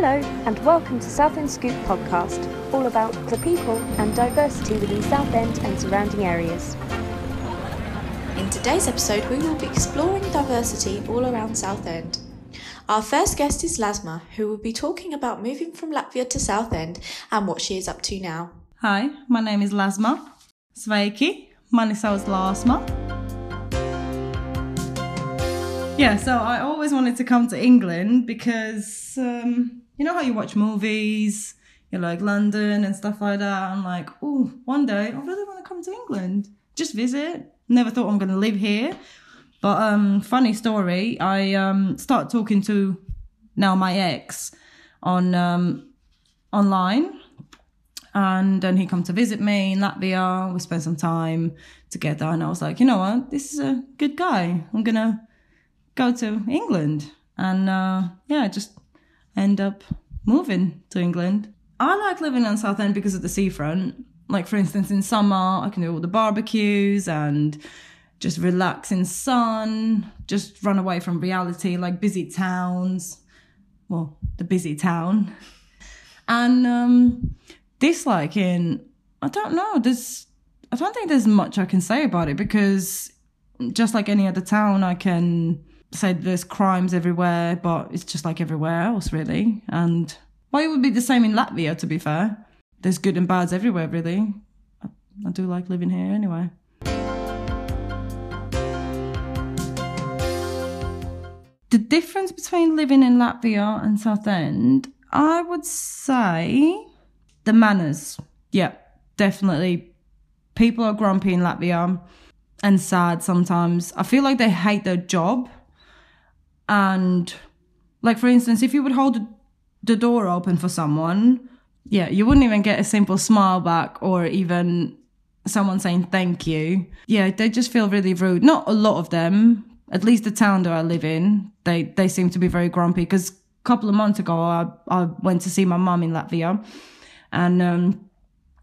Hello, and welcome to Southend Scoop podcast, all about the people and diversity within Southend and surrounding areas. In today's episode, we will be exploring diversity all around Southend. Our first guest is Lasma, who will be talking about moving from Latvia to Southend and what she is up to now. Hi, my name is Lasma. Sveiki, mani sauc Lasma. Yeah, so I always wanted to come to England because um, you know how you watch movies, You're like London and stuff like that. I'm like, oh, one day I really want to come to England, just visit. Never thought I'm going to live here, but um, funny story. I um started talking to now my ex on um online, and then he come to visit me in Latvia. We spent some time together, and I was like, you know what, this is a good guy. I'm gonna go to England, and uh, yeah, just end up moving to England. I like living on Southend because of the seafront. Like for instance, in summer, I can do all the barbecues and just relax in sun, just run away from reality, like busy towns. Well, the busy town. And um, disliking, I don't know. There's, I don't think there's much I can say about it because just like any other town, I can say there's crimes everywhere, but it's just like everywhere else, really. And well, it would be the same in Latvia, to be fair. There's good and bads everywhere, really. I, I do like living here anyway. The difference between living in Latvia and Southend, I would say the manners. Yeah, definitely. People are grumpy in Latvia and sad sometimes. I feel like they hate their job and like for instance if you would hold the door open for someone yeah you wouldn't even get a simple smile back or even someone saying thank you. Yeah they just feel really rude. Not a lot of them at least the town that i live in they they seem to be very grumpy because a couple of months ago i i went to see my mum in latvia. And um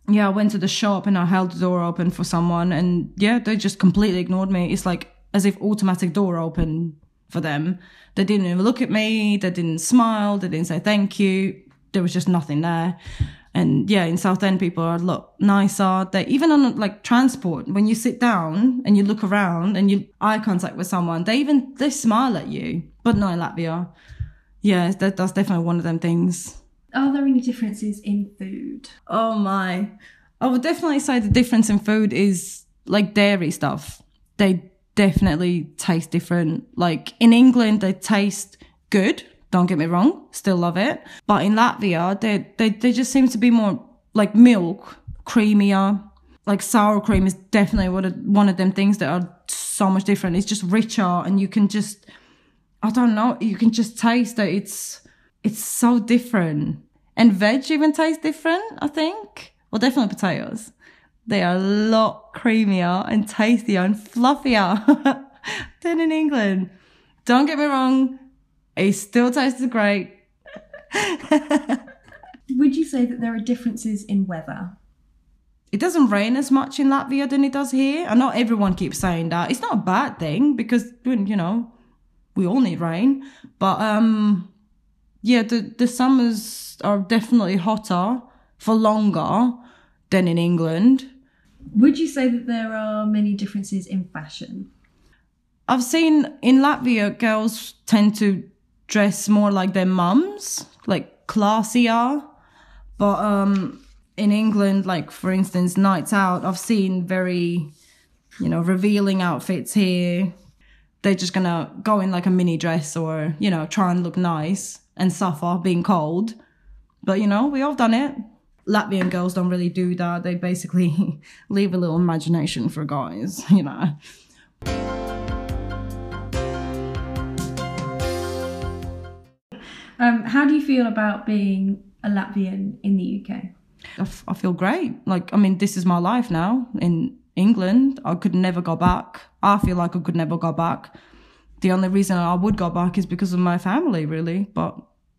yeah i went to the shop and i held the door open for someone and yeah they just completely ignored me. It's like as if automatic door open for them. They didn't even look at me. They didn't smile. They didn't say thank you. There was just nothing there. And yeah, in Southend, people are a lot nicer. They even on like transport, when you sit down and you look around and you eye contact with someone, they even they smile at you. But not in Latvia. Yeah, that, that's definitely one of them things. Are there any differences in food? Oh my. I would definitely say the difference in food is like dairy stuff. They definitely taste different. Like in England, they taste good. Don't get me wrong, still love it. But in Latvia, they they they just seem to be more like milk, creamier. Like sour cream is definitely of one of them things that are so much different. It's just richer, and you can just I don't know, you can just taste that it's it's so different. And veg even tastes different. I think. Well, definitely potatoes. They are a lot creamier and tastier and fluffier than in England. Don't get me wrong, it still tastes great. Would you say that there are differences in weather? It doesn't rain as much in Latvia than it does here. And not everyone keeps saying that. It's not a bad thing because, you know, we all need rain. But um, yeah, the, the summers are definitely hotter for longer than in England. Would you say that there are many differences in fashion? I've seen in Latvia, girls tend to dress more like their mums, like classier. But um, in England, like for instance, nights out, I've seen very, you know, revealing outfits here. They're just gonna go in like a mini dress or, you know, try and look nice and suffer being cold. But, you know, we all done it. Latvian girls don't really do that. They basically leave a little imagination for guys, you know. Um, how do you feel about being a Latvian in the UK? I, f- I feel great. Like, I mean, this is my life now in England. I could never go back. I feel like I could never go back. The only reason I would go back is because of my family, really. But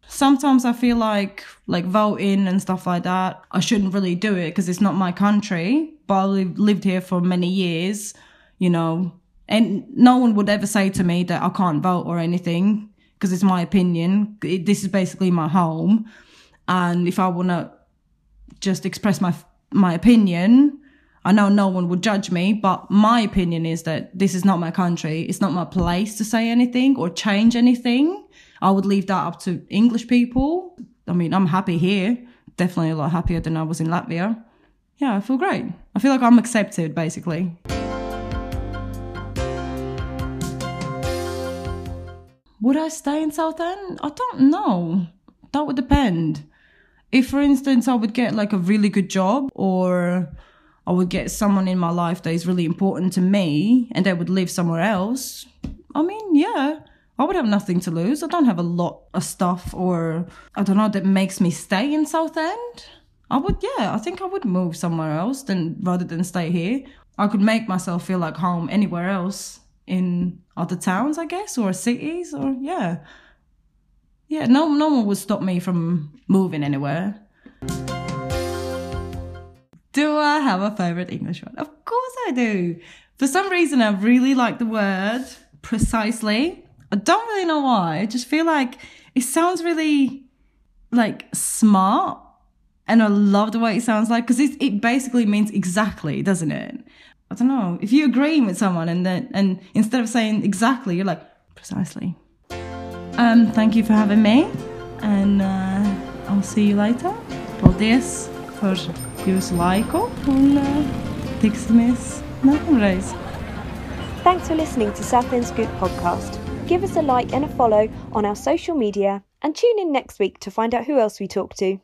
sometimes I feel like like voting and stuff like that. I shouldn't really do it because it's not my country. But I've lived here for many years, you know, and no one would ever say to me that I can't vote or anything because it's my opinion. It, this is basically my home, and if I want to just express my my opinion, I know no one would judge me, but my opinion is that this is not my country. It's not my place to say anything or change anything. I would leave that up to English people. I mean, I'm happy here. Definitely a lot happier than I was in Latvia. Yeah, I feel great. I feel like I'm accepted, basically. Would I stay in Southend? I don't know. That would depend. If, for instance, I would get like a really good job or I would get someone in my life that is really important to me and they would live somewhere else, I mean, yeah, I would have nothing to lose. I don't have a lot of stuff or I don't know that makes me stay in Southend. I would, yeah, I think I would move somewhere else than rather than stay here. I could make myself feel like home anywhere else in other towns, I guess, or cities, or yeah, yeah. No, no one would stop me from moving anywhere. Do I have a favorite English word? Of course I do. For some reason, I really like the word precisely. I don't really know why. I just feel like it sounds really like smart and I love the way it sounds like because it, basically means exactly, doesn't it? I don't know. If you're agreeing with someone and then and instead of saying exactly, you're like precisely. Um, thank you for having me, and uh, I'll see you later. Paldies par jūsu laiku un uh. Thanks for listening to Southend Scoop podcast. Give us a like and a follow on our social media and tune in next week to find out who else we talk to.